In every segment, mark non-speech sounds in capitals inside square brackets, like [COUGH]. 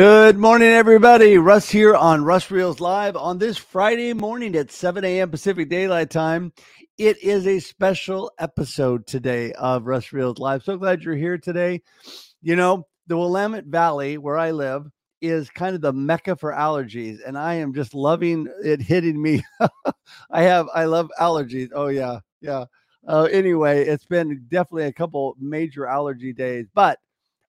Good morning, everybody. Russ here on Russ Reels Live on this Friday morning at 7 a.m. Pacific Daylight Time. It is a special episode today of Russ Reels Live. So glad you're here today. You know, the Willamette Valley, where I live, is kind of the mecca for allergies, and I am just loving it hitting me. [LAUGHS] I have, I love allergies. Oh, yeah, yeah. Uh, anyway, it's been definitely a couple major allergy days, but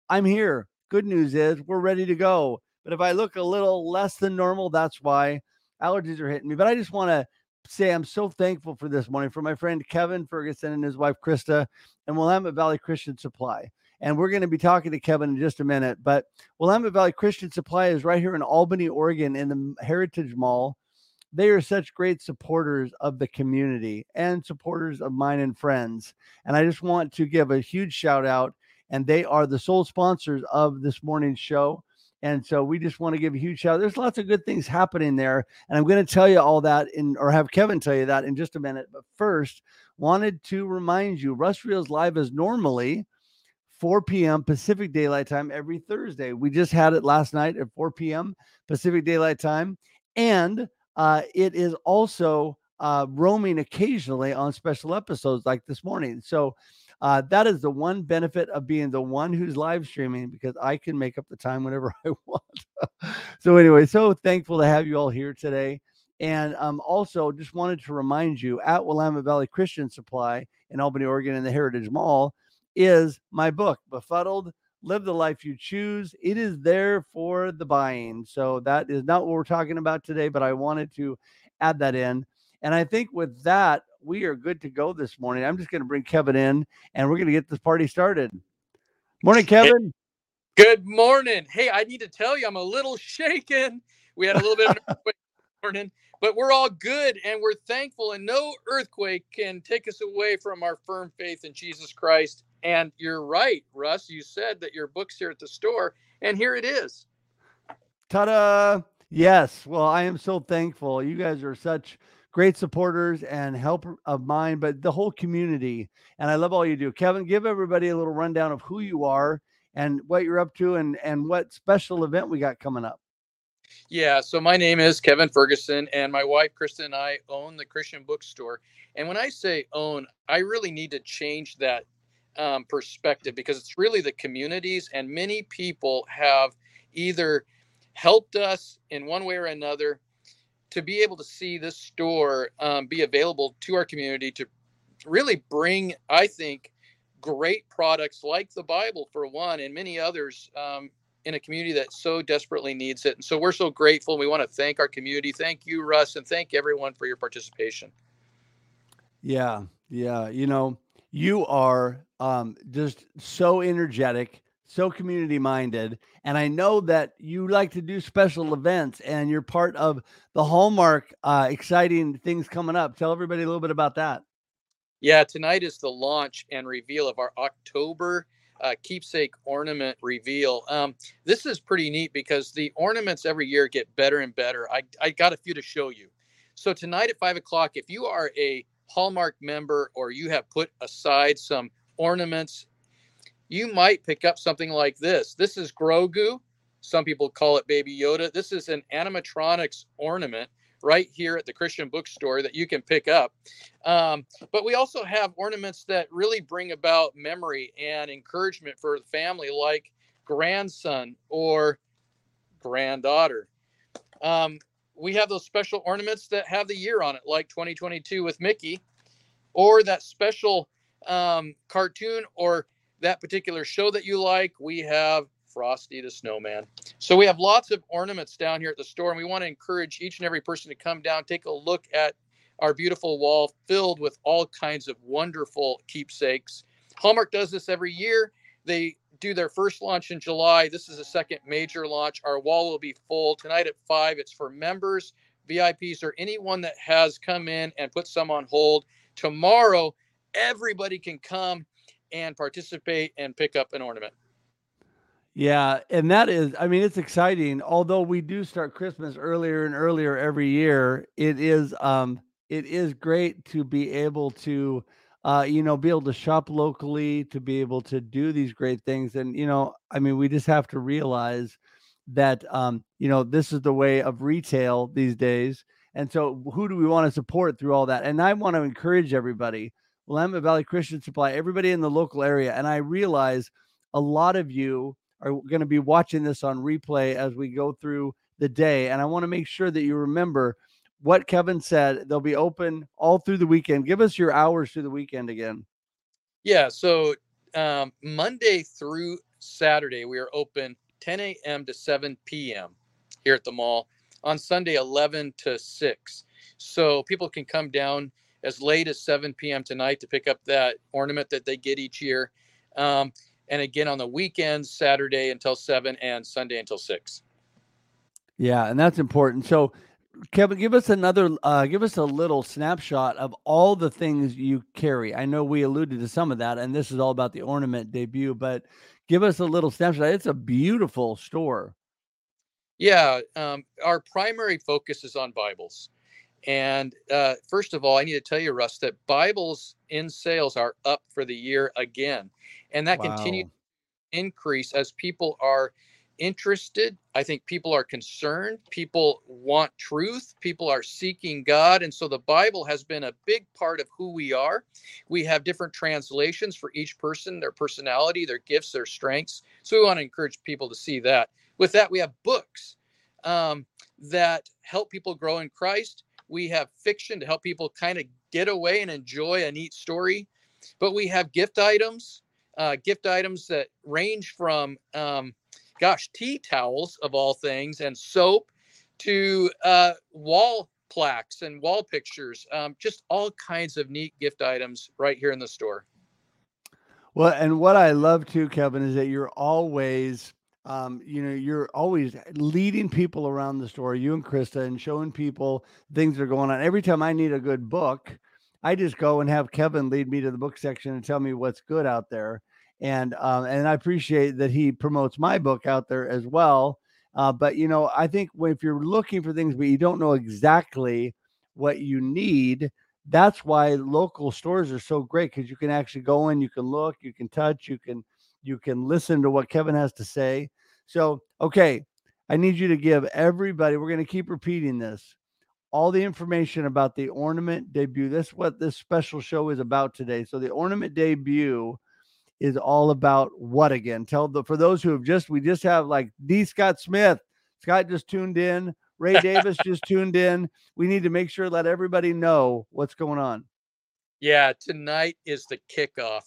I'm here Good news is we're ready to go. But if I look a little less than normal, that's why allergies are hitting me. But I just want to say I'm so thankful for this morning for my friend Kevin Ferguson and his wife Krista and Willamette Valley Christian Supply. And we're going to be talking to Kevin in just a minute. But Willamette Valley Christian Supply is right here in Albany, Oregon, in the Heritage Mall. They are such great supporters of the community and supporters of mine and friends. And I just want to give a huge shout out and they are the sole sponsors of this morning's show. And so we just want to give a huge shout. Out. There's lots of good things happening there, and I'm going to tell you all that in, or have Kevin tell you that in just a minute. But first, wanted to remind you, Russ Reels Live is normally 4 p.m. Pacific Daylight Time every Thursday. We just had it last night at 4 p.m. Pacific Daylight Time, and uh, it is also uh, roaming occasionally on special episodes like this morning. So uh, that is the one benefit of being the one who's live streaming because I can make up the time whenever [LAUGHS] I want. so, anyway, so thankful to have you all here today. And um, also, just wanted to remind you at Willamette Valley Christian Supply in Albany, Oregon, in the Heritage Mall is my book, Befuddled Live the Life You Choose. It is there for the buying. So, that is not what we're talking about today, but I wanted to add that in. And I think with that, we are good to go this morning. I'm just going to bring Kevin in and we're going to get this party started. Morning, Kevin. Hey, good morning. Hey, I need to tell you, I'm a little shaken. We had a little bit of an [LAUGHS] earthquake morning, but we're all good and we're thankful, and no earthquake can take us away from our firm faith in Jesus Christ. And you're right, Russ. You said that your book's here at the store, and here it is. Ta da! Yes. Well, I am so thankful. You guys are such great supporters and help of mine, but the whole community. And I love all you do. Kevin, give everybody a little rundown of who you are and what you're up to and, and what special event we got coming up. Yeah, so my name is Kevin Ferguson, and my wife Kristen and I own the Christian bookstore. And when I say own, I really need to change that um, perspective because it's really the communities, and many people have either helped us in one way or another to be able to see this store um, be available to our community to really bring, I think, great products like the Bible for one, and many others um, in a community that so desperately needs it. And so we're so grateful. We want to thank our community. Thank you, Russ, and thank everyone for your participation. Yeah, yeah. You know, you are um, just so energetic so community minded. And I know that you like to do special events and you're part of the Hallmark uh, exciting things coming up. Tell everybody a little bit about that. Yeah, tonight is the launch and reveal of our October uh, keepsake ornament reveal. Um, this is pretty neat because the ornaments every year get better and better. I, I got a few to show you. So tonight at five o'clock, if you are a Hallmark member or you have put aside some ornaments you might pick up something like this. This is Grogu. Some people call it Baby Yoda. This is an animatronics ornament right here at the Christian bookstore that you can pick up. Um, but we also have ornaments that really bring about memory and encouragement for the family, like grandson or granddaughter. Um, we have those special ornaments that have the year on it, like 2022 with Mickey, or that special um, cartoon or that particular show that you like, we have Frosty the Snowman. So we have lots of ornaments down here at the store, and we want to encourage each and every person to come down, take a look at our beautiful wall filled with all kinds of wonderful keepsakes. Hallmark does this every year. They do their first launch in July. This is the second major launch. Our wall will be full tonight at five. It's for members, VIPs, or anyone that has come in and put some on hold. Tomorrow, everybody can come and participate and pick up an ornament. Yeah, and that is, I mean, it's exciting. Although we do start Christmas earlier and earlier every year, it is, um, it is great to be able to, uh, you know, be able to shop locally, to be able to do these great things. And you know, I mean, we just have to realize that um, you know this is the way of retail these days. And so, who do we want to support through all that? And I want to encourage everybody, Willamette Valley Christian Supply, everybody in the local area. And I realize a lot of you are going to be watching this on replay as we go through the day. And I want to make sure that you remember what Kevin said. They'll be open all through the weekend. Give us your hours through the weekend again. Yeah. So um, Monday through Saturday, we are open 10 a.m. to 7 p.m. here at the mall. On Sunday, 11 to 6. So people can come down as late as 7 p.m. tonight to pick up that ornament that they get each year. Um, and again on the weekends, Saturday until 7 and Sunday until 6. Yeah, and that's important. So Kevin, give us another, uh, give us a little snapshot of all the things you carry. I know we alluded to some of that, and this is all about the ornament debut, but give us a little snapshot. It's a beautiful store. Yeah, um, our primary focus is on Bibles. And uh, first of all, I need to tell you, Russ, that Bibles in sales are up for the year again. And that wow. continues increase as people are interested. I think people are concerned. People want truth. People are seeking God. And so the Bible has been a big part of who we are. We have different translations for each person, their personality, their gifts, their strengths. So we want to encourage people to see that. With that, we have books um, that help people grow in Christ. We have fiction to help people kind of get away and enjoy a neat story. But we have gift items, uh, gift items that range from um, gosh, tea towels of all things and soap to uh, wall plaques and wall pictures, um, just all kinds of neat gift items right here in the store. Well, and what I love too, Kevin, is that you're always, um, you know, you're always leading people around the store, you and Krista, and showing people things that are going on. Every time I need a good book, I just go and have Kevin lead me to the book section and tell me what's good out there and um, and I appreciate that he promotes my book out there as well. Uh, but you know, I think if you're looking for things but you don't know exactly what you need, that's why local stores are so great because you can actually go in, you can look, you can touch, you can you can listen to what Kevin has to say. So, okay, I need you to give everybody. We're going to keep repeating this. All the information about the ornament debut. That's what this special show is about today. So, the ornament debut is all about what again? Tell the for those who have just we just have like D. Scott Smith. Scott just tuned in. Ray Davis [LAUGHS] just tuned in. We need to make sure let everybody know what's going on. Yeah, tonight is the kickoff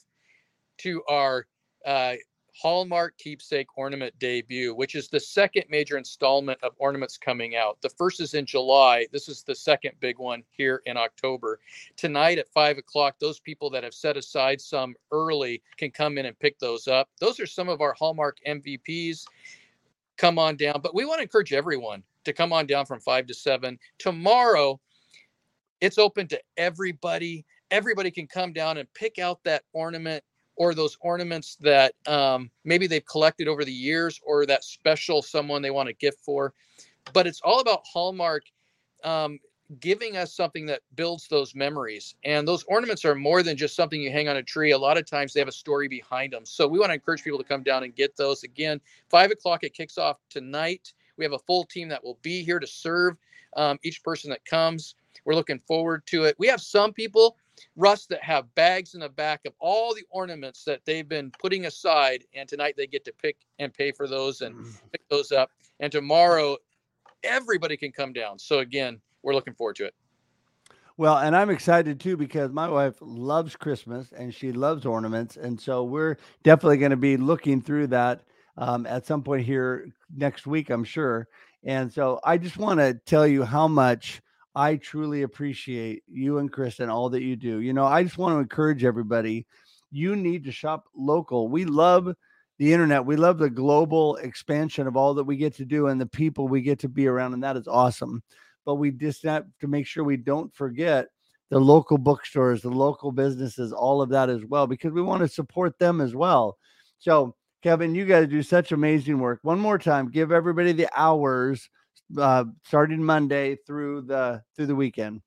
to our uh, Hallmark Keepsake Ornament debut, which is the second major installment of ornaments coming out. The first is in July. This is the second big one here in October. Tonight at five o'clock, those people that have set aside some early can come in and pick those up. Those are some of our Hallmark MVPs. Come on down. But we want to encourage everyone to come on down from five to seven. Tomorrow, it's open to everybody. Everybody can come down and pick out that ornament or those ornaments that um, maybe they've collected over the years or that special someone they want a gift for. But it's all about Hallmark um, giving us something that builds those memories. And those ornaments are more than just something you hang on a tree. A lot of times they have a story behind them. So we want to encourage people to come down and get those. Again, five o'clock it kicks off tonight. We have a full team that will be here to serve um, each person that comes. We're looking forward to it. We have some people Russ that have bags in the back of all the ornaments that they've been putting aside, and tonight they get to pick and pay for those and mm. pick those up. And tomorrow, everybody can come down. So again, we're looking forward to it. Well, and I'm excited too because my wife loves Christmas and she loves ornaments, and so we're definitely going to be looking through that um, at some point here next week, I'm sure. And so I just want to tell you how much I truly appreciate you and Chris and all that you do. You know, I just want to encourage everybody. You need to shop local. We love the internet. We love the global expansion of all that we get to do and the people we get to be around, and that is awesome. But we just have to make sure we don't forget the local bookstores, the local businesses, all of that as well, because we want to support them as well. So, Kevin, you guys do such amazing work. One more time, give everybody the hours uh, starting Monday through the through the weekend.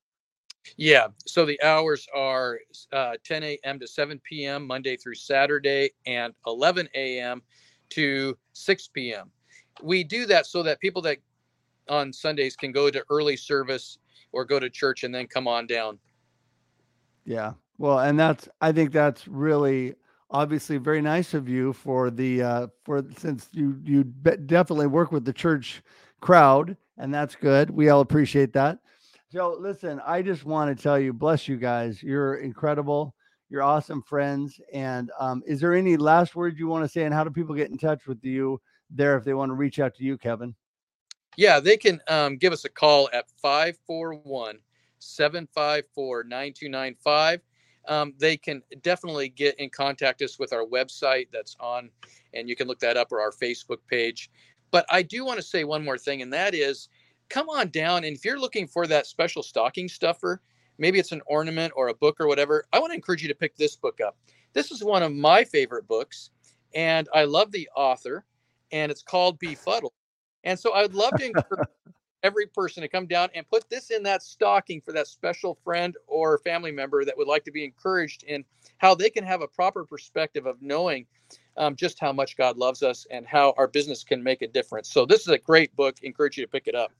Yeah. So the hours are uh, 10 a.m. to 7 p.m. Monday through Saturday, and 11 a.m. to 6 p.m. we do that so that people that on Sundays can go to early service or go to church and then come on down. Yeah. Well, and that's I think that's really obviously very nice of you for the uh for since you you definitely work with the church crowd and that's good. We all appreciate that. So listen, I just want to tell you bless you guys. You're incredible. You're awesome friends and um is there any last words you want to say and how do people get in touch with you there if they want to reach out to you, Kevin? Yeah, they can um, give us a call at 541 754 9295. Um, they can definitely get in contact us with our website that's on, and you can look that up or our Facebook page. But I do want to say one more thing, and that is come on down. And if you're looking for that special stocking stuffer, maybe it's an ornament or a book or whatever, I want to encourage you to pick this book up. This is one of my favorite books, and I love the author, and it's called Befuddled. And so I would love to encourage [LAUGHS] every person to come down and put this in that stocking for that special friend or family member that would like to be encouraged in how they can have a proper perspective of knowing um, just how much God loves us and how our business can make a difference. So this is a great book. Encourage you to pick it up.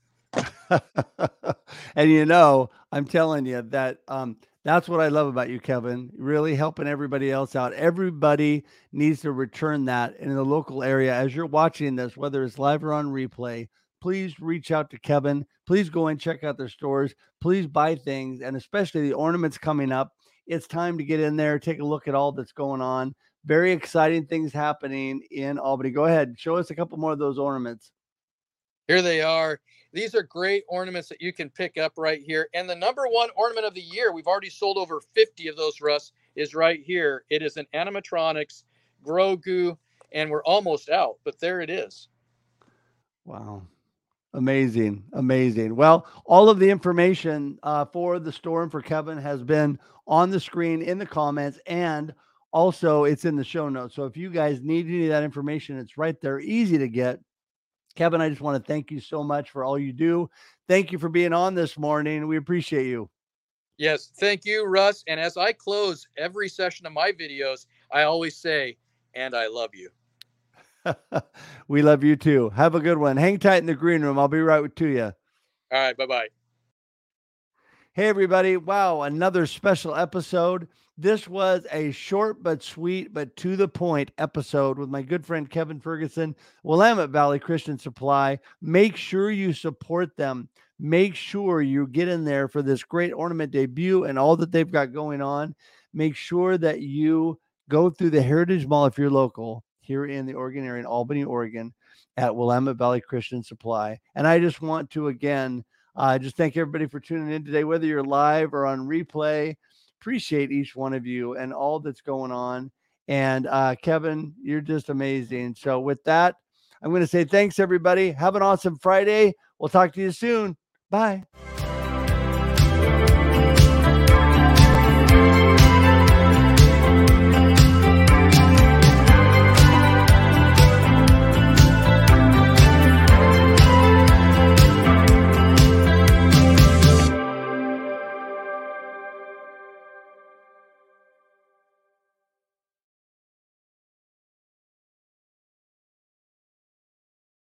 [LAUGHS] and you know, I'm telling you that um, that's what I love about you, Kevin. Really helping everybody else out. Everybody needs to return that in the local area as you're watching this, whether it's live or on replay please reach out to Kevin. Please go and check out their stores. Please buy things, and especially the ornaments coming up. It's time to get in there, take a look at all that's going on. Very exciting things happening in Albany. Go ahead, show us a couple more of those ornaments. Here they are. These are great ornaments that you can pick up right here. And the number one ornament of the year, we've already sold over 50 of those, Russ, is right here. It is an animatronics Grogu, and we're almost out, but there it is. Wow. Amazing, amazing. Well, all of the information uh, for the store and for Kevin has been on the screen in the comments, and also it's in the show notes. So if you guys need any of that information, it's right there, easy to get. Kevin, I just want to thank you so much for all you do. Thank you for being on this morning. We appreciate you. Yes, thank you, Russ. And as I close every session of my videos, I always say, and I love you. [LAUGHS] we love you too. Have a good one. Hang tight in the green room. I'll be right to you. All right. Bye bye. Hey, everybody. Wow. Another special episode. This was a short but sweet but to the point episode with my good friend Kevin Ferguson, Willamette Valley Christian Supply. Make sure you support them. Make sure you get in there for this great ornament debut and all that they've got going on. Make sure that you go through the Heritage Mall if you're local here in the Oregon area, in Albany, Oregon, at Willamette Valley Christian Supply. And I just want to again uh, just thank everybody for tuning in today, whether you're live or on replay. Appreciate each one of you and all that's going on. And uh, Kevin, you're just amazing. So with that, I'm going to say thanks, everybody. Have an awesome Friday. We'll talk to you soon. Bye.